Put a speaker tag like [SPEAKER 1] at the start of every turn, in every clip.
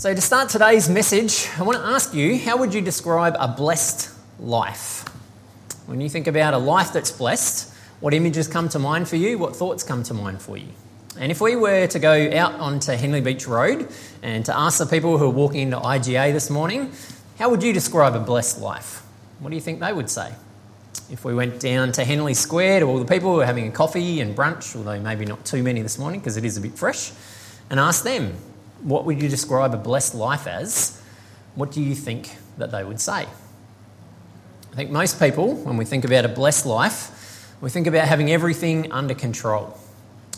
[SPEAKER 1] So, to start today's message, I want to ask you how would you describe a blessed life? When you think about a life that's blessed, what images come to mind for you? What thoughts come to mind for you? And if we were to go out onto Henley Beach Road and to ask the people who are walking into IGA this morning, how would you describe a blessed life? What do you think they would say? If we went down to Henley Square to all the people who are having a coffee and brunch, although maybe not too many this morning because it is a bit fresh, and ask them, what would you describe a blessed life as? What do you think that they would say? I think most people, when we think about a blessed life, we think about having everything under control.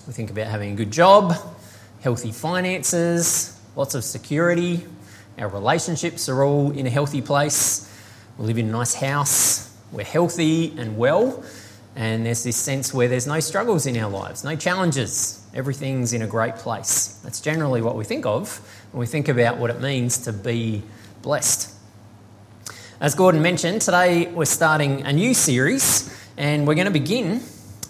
[SPEAKER 1] We think about having a good job, healthy finances, lots of security, our relationships are all in a healthy place, we live in a nice house, we're healthy and well, and there's this sense where there's no struggles in our lives, no challenges, everything's in a great place. That's generally what we think of when we think about what it means to be blessed. As Gordon mentioned, today we're starting a new series, and we're going to begin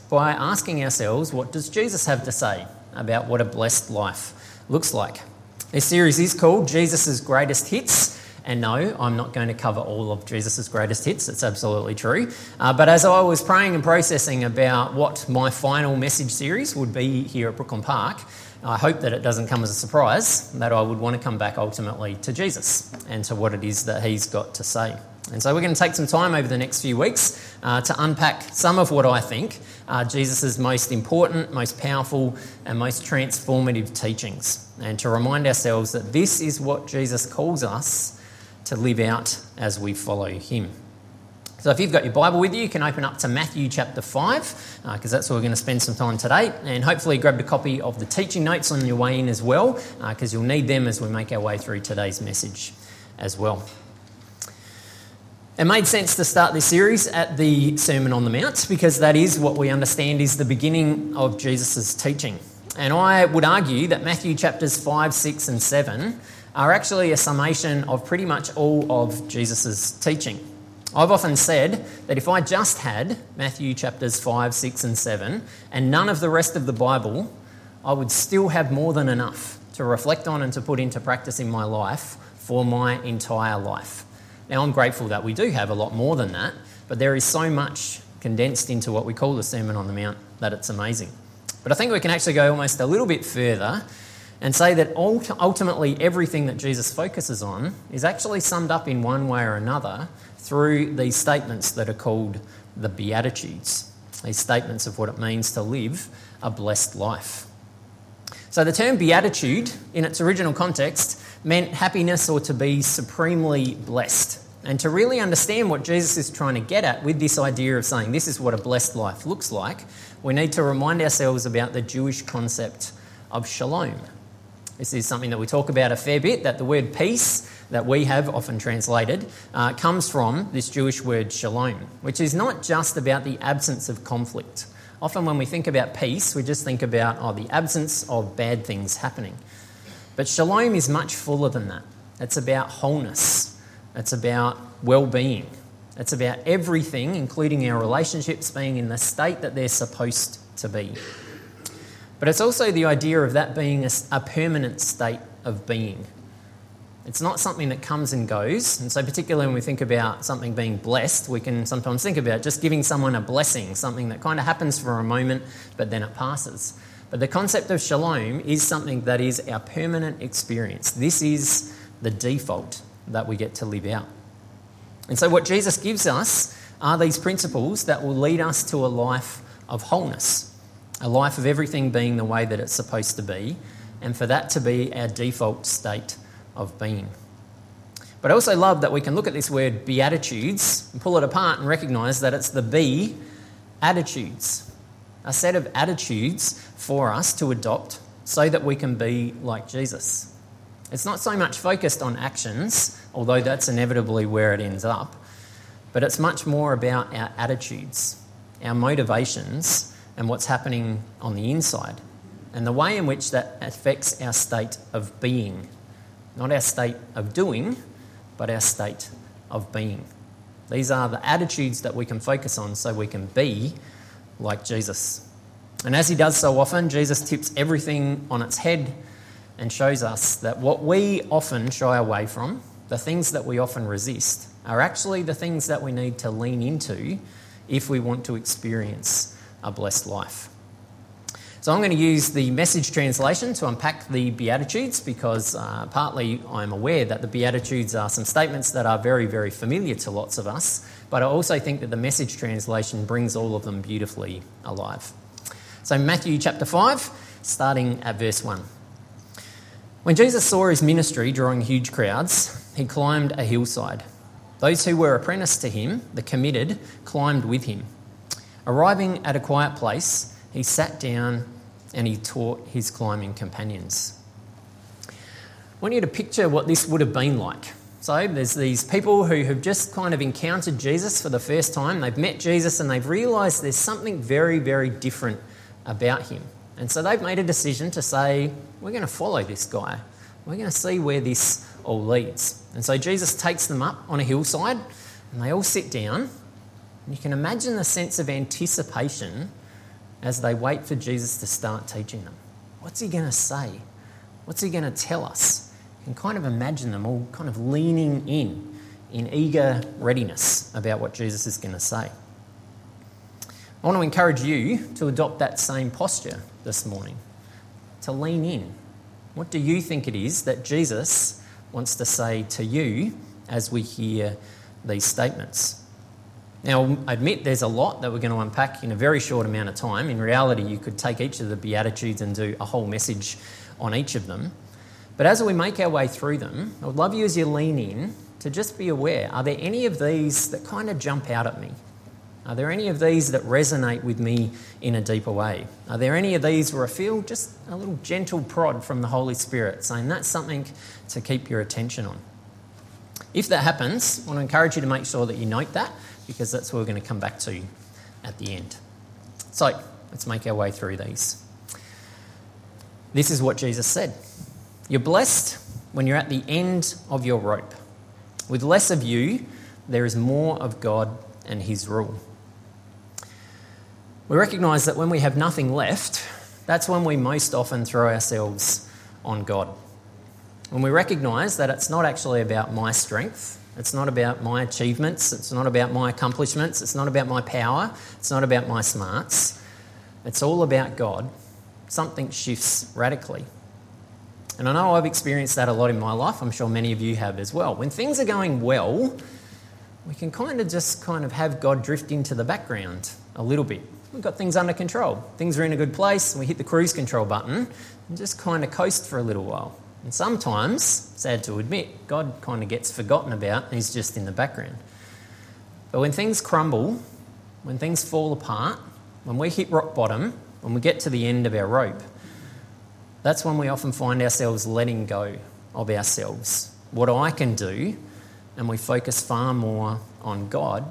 [SPEAKER 1] by asking ourselves what does Jesus have to say about what a blessed life looks like? This series is called Jesus' Greatest Hits. And no, I'm not going to cover all of Jesus' greatest hits. It's absolutely true. Uh, but as I was praying and processing about what my final message series would be here at Brooklyn Park, I hope that it doesn't come as a surprise that I would want to come back ultimately to Jesus and to what it is that he's got to say. And so we're going to take some time over the next few weeks uh, to unpack some of what I think are Jesus' most important, most powerful, and most transformative teachings, and to remind ourselves that this is what Jesus calls us to live out as we follow him. So, if you've got your Bible with you, you can open up to Matthew chapter 5, because uh, that's where we're going to spend some time today. And hopefully, grab a copy of the teaching notes on your way in as well, because uh, you'll need them as we make our way through today's message as well. It made sense to start this series at the Sermon on the Mount, because that is what we understand is the beginning of Jesus' teaching. And I would argue that Matthew chapters 5, 6, and 7 are actually a summation of pretty much all of Jesus' teaching. I've often said that if I just had Matthew chapters 5, 6, and 7 and none of the rest of the Bible, I would still have more than enough to reflect on and to put into practice in my life for my entire life. Now, I'm grateful that we do have a lot more than that, but there is so much condensed into what we call the Sermon on the Mount that it's amazing. But I think we can actually go almost a little bit further and say that ultimately everything that Jesus focuses on is actually summed up in one way or another through these statements that are called the Beatitudes, these statements of what it means to live a blessed life. So the term beatitude, in its original context, meant happiness or to be supremely blessed. And to really understand what Jesus is trying to get at with this idea of saying this is what a blessed life looks like, we need to remind ourselves about the Jewish concept of shalom. This is something that we talk about a fair bit, that the word peace that we have often translated uh, comes from this Jewish word shalom, which is not just about the absence of conflict. Often when we think about peace, we just think about oh, the absence of bad things happening. But shalom is much fuller than that. It's about wholeness, it's about well being, it's about everything, including our relationships, being in the state that they're supposed to be. But it's also the idea of that being a, a permanent state of being. It's not something that comes and goes. And so, particularly when we think about something being blessed, we can sometimes think about just giving someone a blessing, something that kind of happens for a moment, but then it passes. But the concept of shalom is something that is our permanent experience. This is the default that we get to live out. And so, what Jesus gives us are these principles that will lead us to a life of wholeness a life of everything being the way that it's supposed to be, and for that to be our default state of being. But I also love that we can look at this word beatitudes and pull it apart and recognize that it's the be attitudes, a set of attitudes for us to adopt so that we can be like Jesus. It's not so much focused on actions, although that's inevitably where it ends up, but it's much more about our attitudes, our motivations, and what's happening on the inside, and the way in which that affects our state of being. Not our state of doing, but our state of being. These are the attitudes that we can focus on so we can be like Jesus. And as he does so often, Jesus tips everything on its head and shows us that what we often shy away from, the things that we often resist, are actually the things that we need to lean into if we want to experience a blessed life. So I'm going to use the message translation to unpack the Beatitudes because uh, partly I'm aware that the Beatitudes are some statements that are very, very familiar to lots of us, but I also think that the message translation brings all of them beautifully alive. So, Matthew chapter 5, starting at verse 1. When Jesus saw his ministry drawing huge crowds, he climbed a hillside. Those who were apprenticed to him, the committed, climbed with him. Arriving at a quiet place, he sat down and he taught his climbing companions. I want you to picture what this would have been like. So, there's these people who have just kind of encountered Jesus for the first time. They've met Jesus and they've realised there's something very, very different about him. And so they've made a decision to say, We're going to follow this guy. We're going to see where this all leads. And so Jesus takes them up on a hillside and they all sit down. You can imagine the sense of anticipation as they wait for Jesus to start teaching them. What's he going to say? What's he going to tell us? You can kind of imagine them all kind of leaning in, in eager readiness about what Jesus is going to say. I want to encourage you to adopt that same posture this morning, to lean in. What do you think it is that Jesus wants to say to you as we hear these statements? Now, I admit there's a lot that we're going to unpack in a very short amount of time. In reality, you could take each of the Beatitudes and do a whole message on each of them. But as we make our way through them, I would love you as you lean in to just be aware are there any of these that kind of jump out at me? Are there any of these that resonate with me in a deeper way? Are there any of these where I feel just a little gentle prod from the Holy Spirit saying that's something to keep your attention on? If that happens, I want to encourage you to make sure that you note that because that's what we're going to come back to at the end. So let's make our way through these. This is what Jesus said You're blessed when you're at the end of your rope. With less of you, there is more of God and His rule. We recognise that when we have nothing left, that's when we most often throw ourselves on God. When we recognise that it's not actually about my strength, it's not about my achievements. It's not about my accomplishments. It's not about my power. It's not about my smarts. It's all about God. Something shifts radically. And I know I've experienced that a lot in my life. I'm sure many of you have as well. When things are going well, we can kind of just kind of have God drift into the background a little bit. We've got things under control. Things are in a good place. We hit the cruise control button and just kind of coast for a little while. And sometimes, sad to admit, God kind of gets forgotten about and he's just in the background. But when things crumble, when things fall apart, when we hit rock bottom, when we get to the end of our rope, that's when we often find ourselves letting go of ourselves, what I can do, and we focus far more on God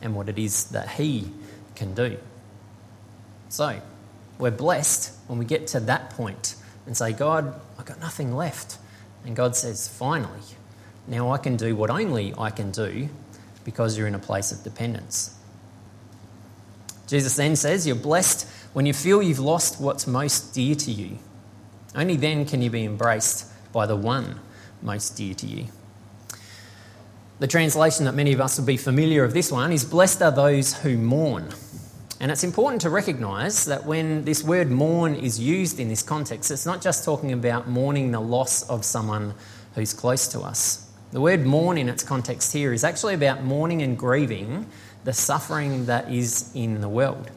[SPEAKER 1] and what it is that He can do. So, we're blessed when we get to that point and say, God, I've got nothing left. And God says, finally, now I can do what only I can do because you're in a place of dependence. Jesus then says, You're blessed when you feel you've lost what's most dear to you. Only then can you be embraced by the one most dear to you. The translation that many of us will be familiar of this one is Blessed are those who mourn. And it's important to recognise that when this word mourn is used in this context, it's not just talking about mourning the loss of someone who's close to us. The word mourn in its context here is actually about mourning and grieving the suffering that is in the world.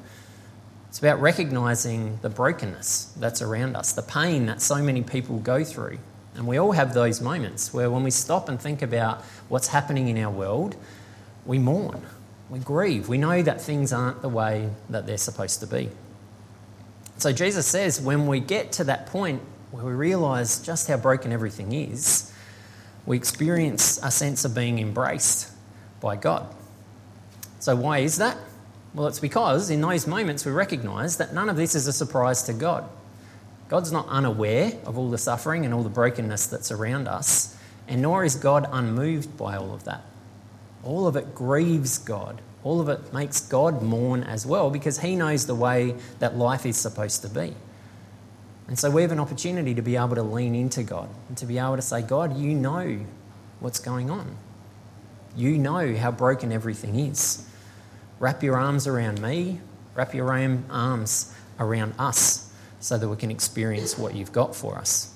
[SPEAKER 1] It's about recognising the brokenness that's around us, the pain that so many people go through. And we all have those moments where when we stop and think about what's happening in our world, we mourn we grieve. We know that things aren't the way that they're supposed to be. So Jesus says when we get to that point where we realise just how broken everything is, we experience a sense of being embraced by God. So, why is that? Well, it's because in those moments we recognise that none of this is a surprise to God. God's not unaware of all the suffering and all the brokenness that's around us, and nor is God unmoved by all of that all of it grieves God. All of it makes God mourn as well because he knows the way that life is supposed to be. And so we have an opportunity to be able to lean into God and to be able to say, God, you know what's going on. You know how broken everything is. Wrap your arms around me, wrap your arms around us so that we can experience what you've got for us.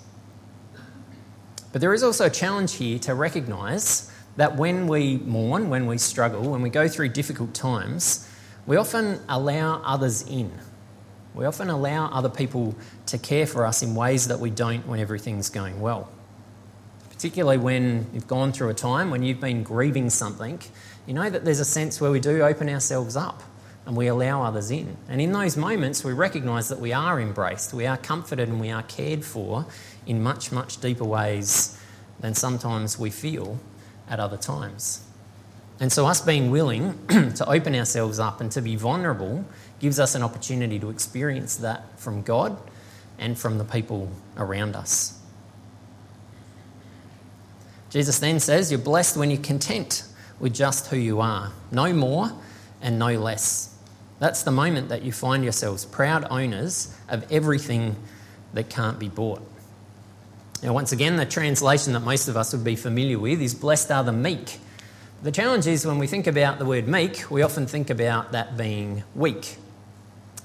[SPEAKER 1] But there is also a challenge here to recognize that when we mourn, when we struggle, when we go through difficult times, we often allow others in. We often allow other people to care for us in ways that we don't when everything's going well. Particularly when you've gone through a time when you've been grieving something, you know that there's a sense where we do open ourselves up and we allow others in. And in those moments, we recognise that we are embraced, we are comforted, and we are cared for in much, much deeper ways than sometimes we feel at other times. And so, us being willing to open ourselves up and to be vulnerable gives us an opportunity to experience that from God and from the people around us. Jesus then says, You're blessed when you're content with just who you are, no more and no less. That's the moment that you find yourselves proud owners of everything that can't be bought. Now, once again, the translation that most of us would be familiar with is Blessed are the meek. The challenge is when we think about the word meek, we often think about that being weak.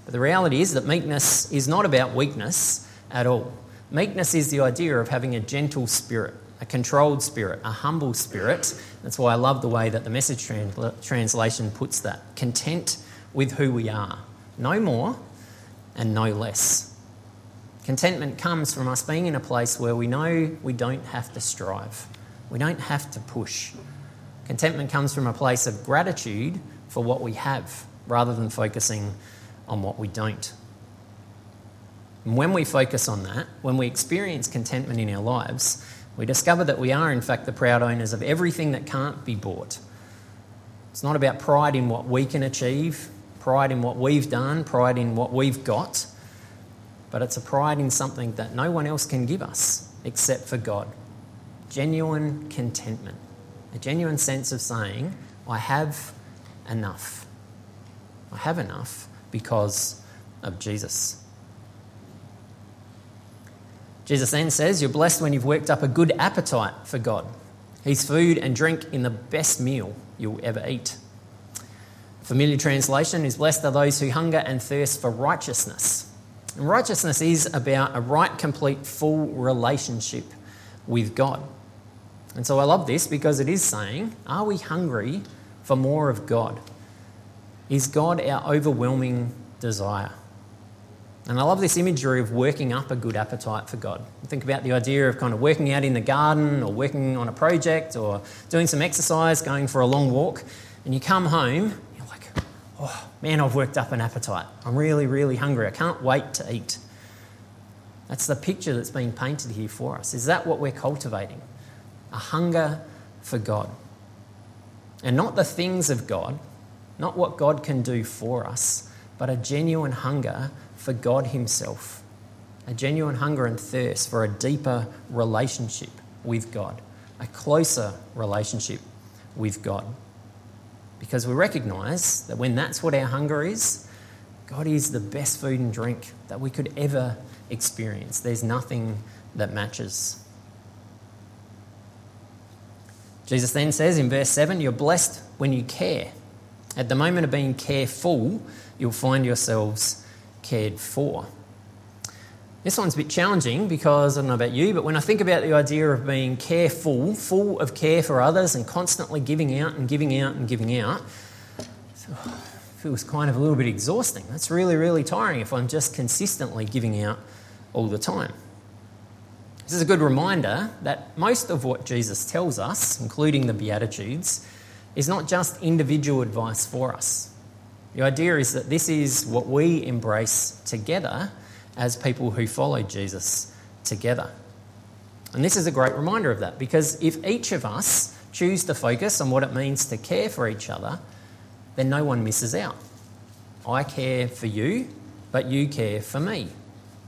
[SPEAKER 1] But the reality is that meekness is not about weakness at all. Meekness is the idea of having a gentle spirit, a controlled spirit, a humble spirit. That's why I love the way that the message translation puts that. Content with who we are, no more and no less. Contentment comes from us being in a place where we know we don't have to strive, we don't have to push. Contentment comes from a place of gratitude for what we have rather than focusing on what we don't. And when we focus on that, when we experience contentment in our lives, we discover that we are, in fact, the proud owners of everything that can't be bought. It's not about pride in what we can achieve, pride in what we've done, pride in what we've got, but it's a pride in something that no one else can give us except for God. Genuine contentment, a genuine sense of saying, I have enough. I have enough because of Jesus. Jesus then says, You're blessed when you've worked up a good appetite for God. He's food and drink in the best meal you'll ever eat. Familiar translation is Blessed are those who hunger and thirst for righteousness. Righteousness is about a right, complete, full relationship with God. And so I love this because it is saying, Are we hungry for more of God? Is God our overwhelming desire? And I love this imagery of working up a good appetite for God. Think about the idea of kind of working out in the garden or working on a project or doing some exercise, going for a long walk, and you come home oh man, I've worked up an appetite. I'm really, really hungry. I can't wait to eat. That's the picture that's being painted here for us. Is that what we're cultivating? A hunger for God. And not the things of God, not what God can do for us, but a genuine hunger for God Himself. A genuine hunger and thirst for a deeper relationship with God, a closer relationship with God because we recognize that when that's what our hunger is, God is the best food and drink that we could ever experience. There's nothing that matches. Jesus then says in verse 7 You're blessed when you care. At the moment of being careful, you'll find yourselves cared for. This one's a bit challenging because I don't know about you, but when I think about the idea of being careful, full of care for others, and constantly giving out and giving out and giving out, it feels kind of a little bit exhausting. That's really, really tiring if I'm just consistently giving out all the time. This is a good reminder that most of what Jesus tells us, including the Beatitudes, is not just individual advice for us. The idea is that this is what we embrace together as people who follow Jesus together. And this is a great reminder of that because if each of us choose to focus on what it means to care for each other, then no one misses out. I care for you, but you care for me.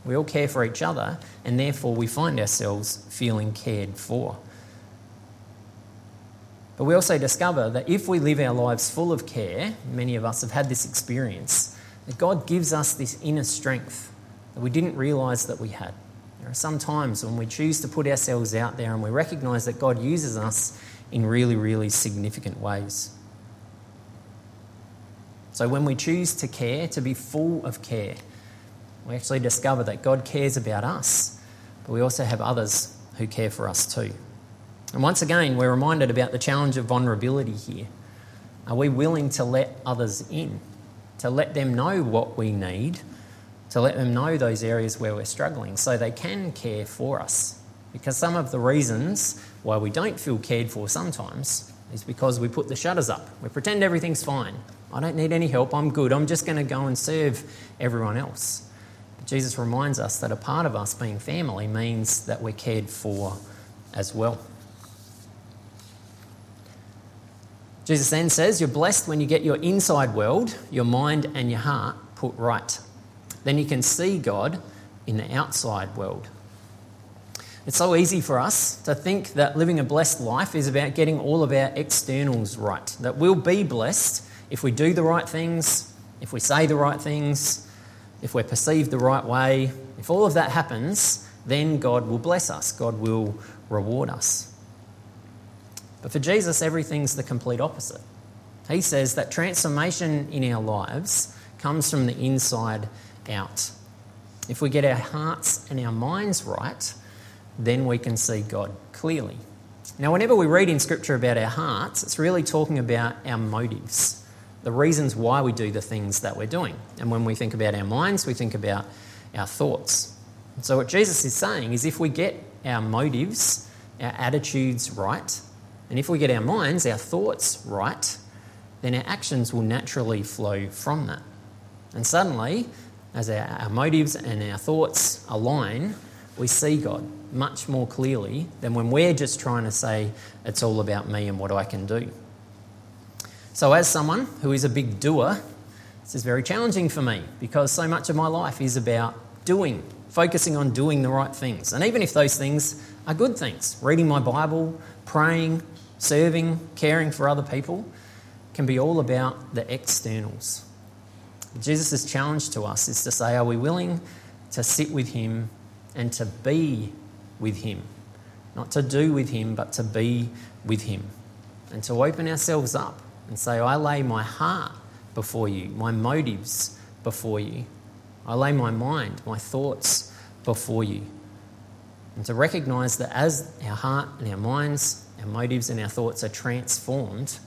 [SPEAKER 1] We all care for each other, and therefore we find ourselves feeling cared for. But we also discover that if we live our lives full of care, many of us have had this experience, that God gives us this inner strength that we didn't realise that we had. There are some times when we choose to put ourselves out there and we recognise that God uses us in really, really significant ways. So when we choose to care, to be full of care, we actually discover that God cares about us, but we also have others who care for us too. And once again, we're reminded about the challenge of vulnerability here. Are we willing to let others in, to let them know what we need, to let them know those areas where we're struggling so they can care for us? Because some of the reasons why we don't feel cared for sometimes is because we put the shutters up. We pretend everything's fine. I don't need any help. I'm good. I'm just going to go and serve everyone else. But Jesus reminds us that a part of us being family means that we're cared for as well. Jesus then says, You're blessed when you get your inside world, your mind and your heart put right. Then you can see God in the outside world. It's so easy for us to think that living a blessed life is about getting all of our externals right, that we'll be blessed if we do the right things, if we say the right things, if we're perceived the right way. If all of that happens, then God will bless us, God will reward us. But for Jesus, everything's the complete opposite. He says that transformation in our lives comes from the inside out. If we get our hearts and our minds right, then we can see God clearly. Now, whenever we read in Scripture about our hearts, it's really talking about our motives, the reasons why we do the things that we're doing. And when we think about our minds, we think about our thoughts. So, what Jesus is saying is if we get our motives, our attitudes right, and if we get our minds, our thoughts right, then our actions will naturally flow from that. And suddenly, as our, our, motives and our thoughts align, we see God much more clearly than when we're just trying to say, it's all about me and what I can do. So, as someone who is a big doer, this is very challenging for me because so much of my life is about doing, focusing on doing the right things. And even if those things are good things, reading my Bible, praying, serving, caring for other people can be all about the externals. Jesus' challenge to us is to say, are we willing to sit with Him and to be with Him? Not to do with Him, but to be with Him. And to open ourselves up and say, I lay my heart before you, my motives before you. I lay my mind, my thoughts before you. And to recognize that as our heart and our minds our motives and our thoughts are transformed,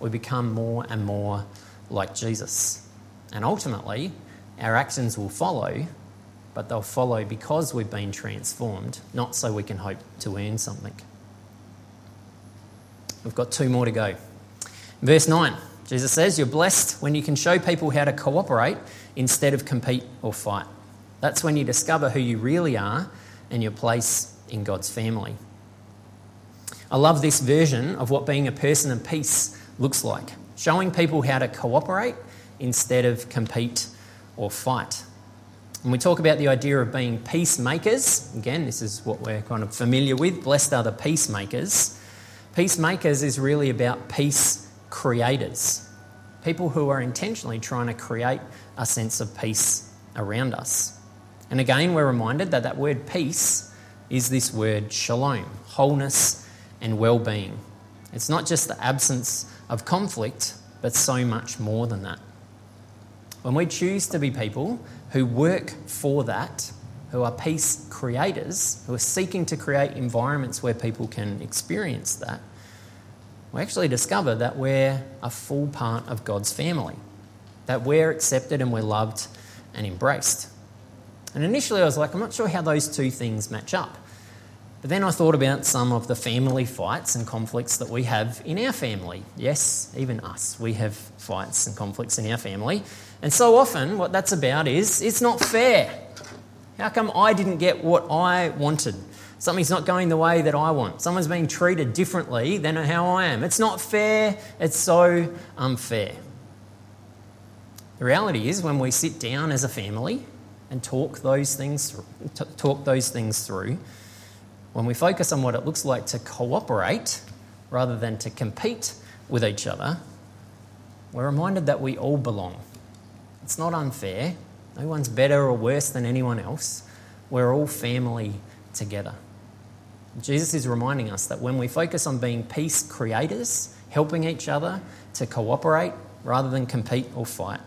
[SPEAKER 1] we become more and more like Jesus. And ultimately, our actions will follow, but they'll follow because we've been transformed, not so we can hope to earn something. We've got two more to go. Verse 9, Jesus says, You're blessed when you can show people how to cooperate instead of compete or fight. That's when you discover who you really are and your place in God's family. I love this version of what being a person of peace looks like showing people how to cooperate instead of compete or fight. And we talk about the idea of being peacemakers. Again, this is what we're kind of familiar with. Blessed are the peacemakers. Peacemakers is really about peace creators, people who are intentionally trying to create a sense of peace around us. And again, we're reminded that that word peace is this word shalom, wholeness and well being. It's not just the absence of conflict, but so much more than that. When we choose to be people who work for that, who are peace creators, who are seeking to create environments where people can experience that, we actually discover that we're a full part of God's family, that we're accepted and we're loved and embraced. And initially I was like, I'm not sure how those two things match up. But then I thought about some of the family fights and conflicts that we have in our family. Yes, even us, we have fights and conflicts in our family. And so often, what that's about is it's not fair. How come I didn't get what I wanted? Something's not going the way that I want. Someone's being treated differently than how I am. It's not fair. It's so unfair. The reality is, when we sit down as a family and talk those things, talk those things through, when we focus on what it looks like to cooperate rather than to compete with each other, we're reminded that we all belong. It's not unfair, No one's better or worse than anyone else. We're all family together. Jesus is reminding us that when we focus on being peace creators, helping each other to cooperate rather than compete or fight,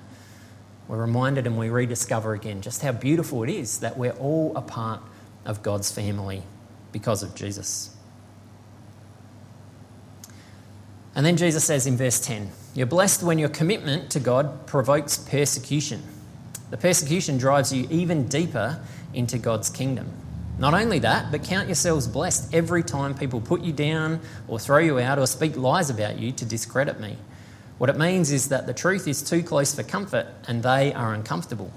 [SPEAKER 1] we're reminded and we rediscover again just how beautiful it is that we're all a part of God's family because of Jesus. And then Jesus says in verse 10 You're blessed when your commitment to God provokes persecution. The persecution drives you even deeper into God's kingdom. Not only that, but count yourselves blessed every time people put you down or throw you out or speak lies about you to discredit me. What it means is that the truth is too close for comfort and they are uncomfortable.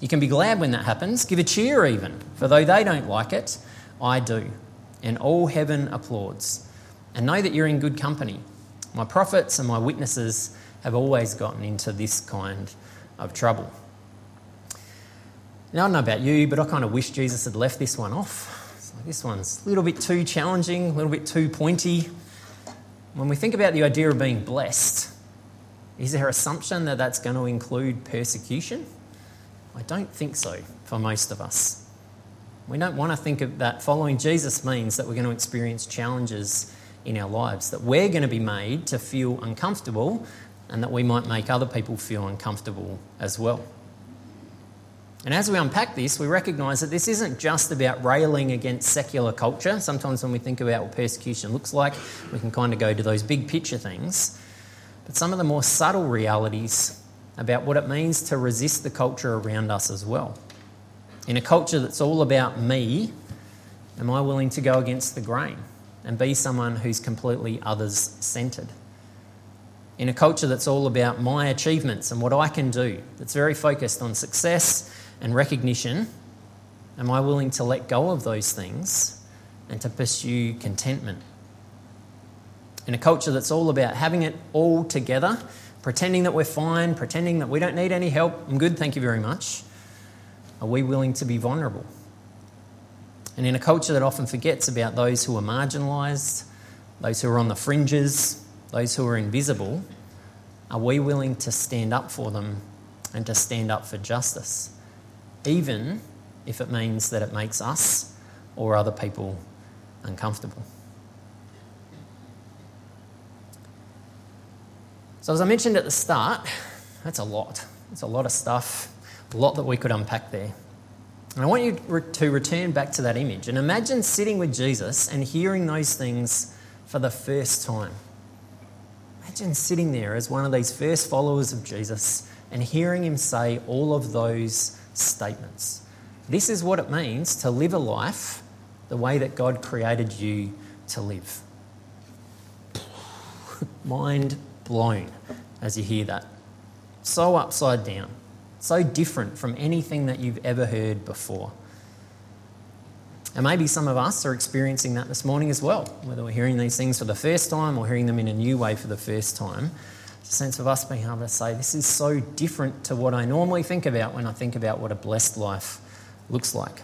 [SPEAKER 1] You can be glad when that happens, give a cheer even, for though they don't like it, I do. And all heaven applauds. And know that you're in good company. My prophets and my witnesses have always gotten into this kind of trouble. Now, I don't know about you, but I kind of wish Jesus had left this one off. this one's a little bit too challenging, a little bit too pointy. When we think about the idea of being blessed, is there assumption that that's going to include persecution? I don't think so for most of us. We don't want to think of that following Jesus means that we're going to experience challenges in our lives, that we're going to be made to feel uncomfortable and that we might make other people feel uncomfortable as well. And as we unpack this, we recognise that this isn't just about railing against secular culture. Sometimes when we think about what persecution looks like, we can kind of go to those big picture things. But some of the more subtle realities about what it means to resist the culture around us as well. In a culture that's all about me, am I willing to go against the grain and be someone who's completely others centred? In a culture that's all about my achievements and what I can do, that's very focused on success and recognition, am I willing to let go of those things and to pursue contentment? In a culture that's all about having it all together, pretending that we're fine, pretending that we don't need any help, I'm good, thank you very much, are we willing to be vulnerable? And in a culture that often forgets about those who are marginalised, those who are on the fringes, those who are invisible, are we willing to stand up for them and to stand up for justice? even if it means that it makes us or other people uncomfortable. So, as I mentioned at the start, that's a lot. It's a lot of stuff, a lot that we could unpack there. And I want you to return back to that image and imagine sitting with Jesus and hearing those things for the first time. Imagine sitting there as one of these first followers of Jesus and hearing him say all of those statements. This is what it means to live a life the way that God created you to live. Mind blown as you hear that. So upside down, so different from anything that you've ever heard before. And maybe some of us are experiencing that this morning as well, whether we're hearing these things for the first time or hearing them in a new way for the first time the sense of us being able to say, this is so different to what I normally think about when I think about what a blessed life looks like.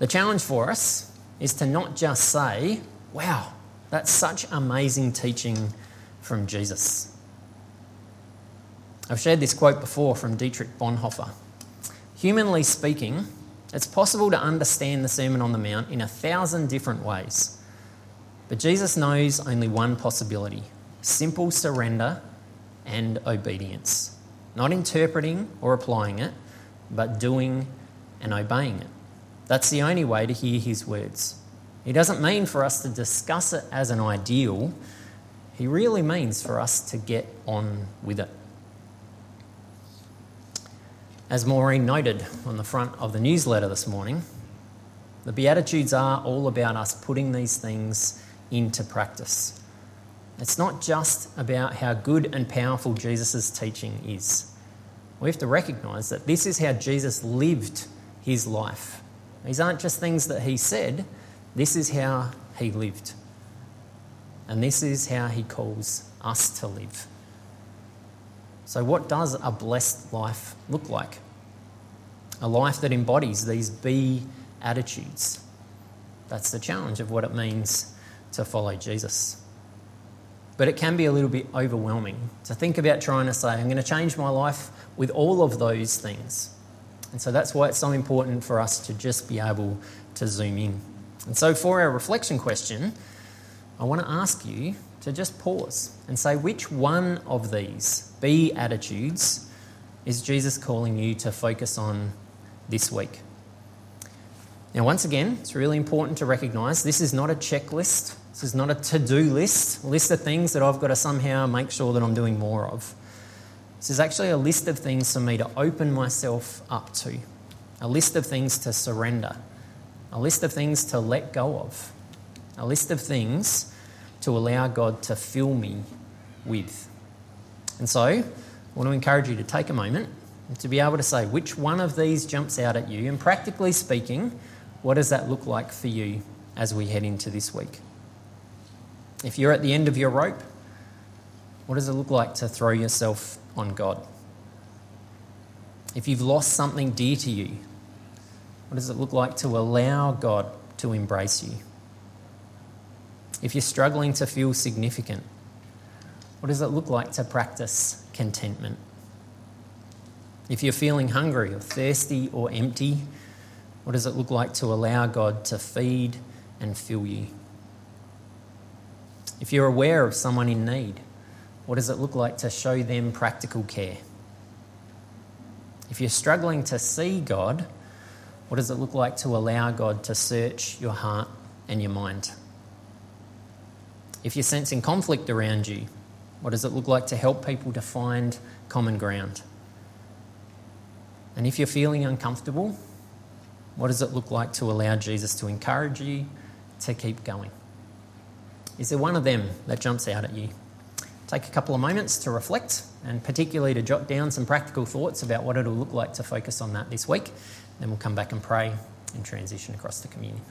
[SPEAKER 1] The challenge for us is to not just say, wow, that's such amazing teaching from Jesus. I've shared this quote before from Dietrich Bonhoeffer. Humanly speaking, it's possible to understand the Sermon on the Mount in a thousand different ways. But Jesus knows only one possibility simple surrender and obedience. Not interpreting or applying it, but doing and obeying it. That's the only way to hear his words. He doesn't mean for us to discuss it as an ideal, he really means for us to get on with it. As Maureen noted on the front of the newsletter this morning, the Beatitudes are all about us putting these things into practice. It's not just about how good and powerful Jesus' teaching is. We have to recognise that this is how Jesus lived his life. These aren't just things that he said, this is how he lived. And this is how he calls us to live. So, what does a blessed life look like? A life that embodies these be attitudes. That's the challenge of what it means to follow Jesus. but it can be a little bit overwhelming to think about trying to say, I'm going to change my life with all of those things. And so that's why it's so important for us to just be able to zoom in. And so, for our reflection question, I want to ask you to just pause and say, which one of these B attitudes is Jesus calling you to focus on this week? Now, once again, it's really important to recognize this is not a checklist. This is not a to do list, a list of things that I've got to somehow make sure that I'm doing more of. This is actually a list of things for me to open myself up to, a list of things to surrender, a list of things to let go of, a list of things to allow God to fill me with. And so, I want to encourage you to take a moment to be able to say which one of these jumps out at you, and practically speaking, what does that look like for you as we head into this week? If you're at the end of your rope, what does it look like to throw yourself on God? If you've lost something dear to you, what does it look like to allow God to embrace you? If you're struggling to feel significant, what does it look like to practice contentment? If you're feeling hungry or thirsty or empty, what does it look like to allow God to feed and fill you? If you're aware of someone in need, what does it look like to show them practical care? If you're struggling to see God, what does it look like to allow God to search your heart and your mind? If you're sensing conflict around you, what does it look like to help people to find common ground? And if you're feeling uncomfortable, what does it look like to allow Jesus to encourage you to keep going? Is there one of them that jumps out at you? Take a couple of moments to reflect and particularly to jot down some practical thoughts about what it'll look like to focus on that this week. Then we'll come back and pray and transition across to communion.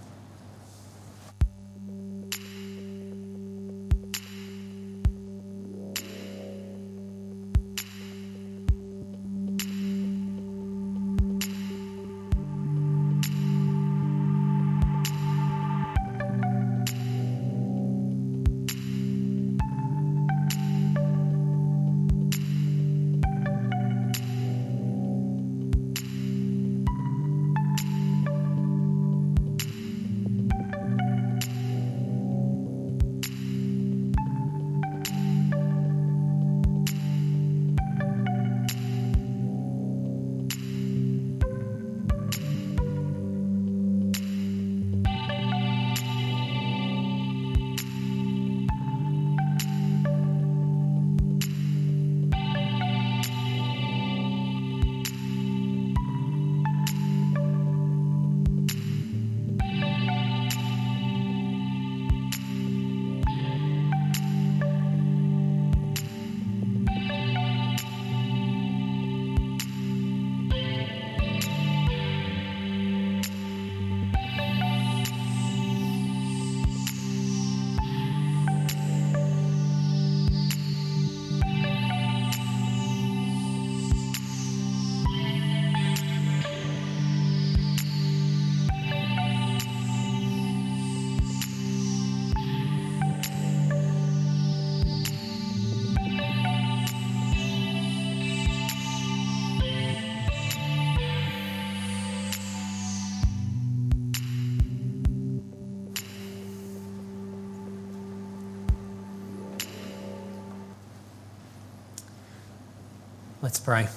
[SPEAKER 1] Let's pray.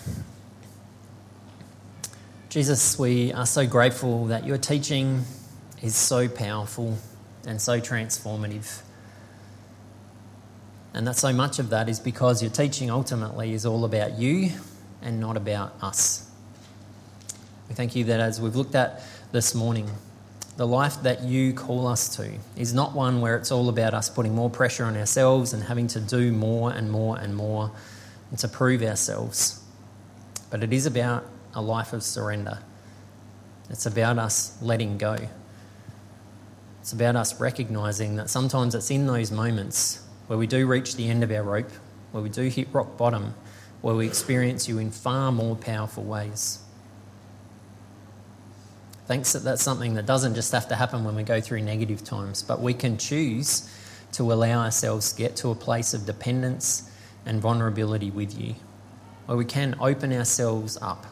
[SPEAKER 1] Jesus, we are so grateful that your teaching is so powerful and so transformative. And that so much of that is because your teaching ultimately is all about you and not about us. We thank you that as we've looked at this morning, the life that you call us to is not one where it's all about us putting more pressure on ourselves and having to do more and more and more and to prove ourselves. But it is about a life of surrender. It's about us letting go. It's about us recognizing that sometimes it's in those moments where we do reach the end of our rope, where we do hit rock bottom, where we experience you in far more powerful ways. Thanks that that's something that doesn't just have to happen when we go through negative times, but we can choose to allow ourselves to get to a place of dependence and vulnerability with you, where we can open ourselves up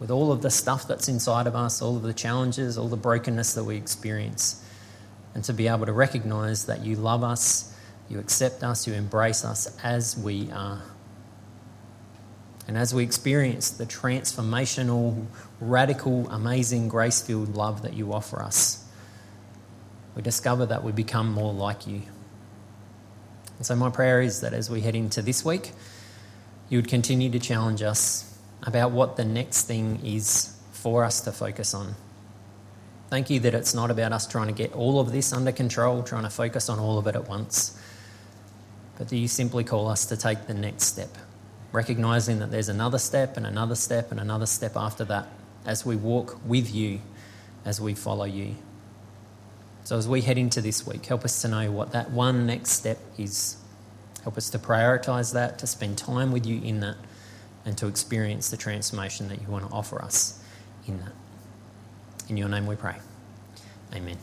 [SPEAKER 1] with all of the stuff that's inside of us, all of the challenges, all the brokenness that we experience, and to be able to recognize that you love us, you accept us, you embrace us as we are. And as we experience the transformational, radical, amazing, grace filled love that you offer us, we discover that we become more like you. And so, my prayer is that as we head into this week, you would continue to challenge us about what the next thing is for us to focus on. Thank you that it's not about us trying to get all of this under control, trying to focus on all of it at once, but that you simply call us to take the next step recognizing that there's another step and another step and another step after that as we walk with you, as we follow you. So, as we head into this week, help us to know what that one next step is. Help us to prioritize that, to spend time with you in that, and to experience the transformation that you want to offer us in that. In your name we pray. Amen.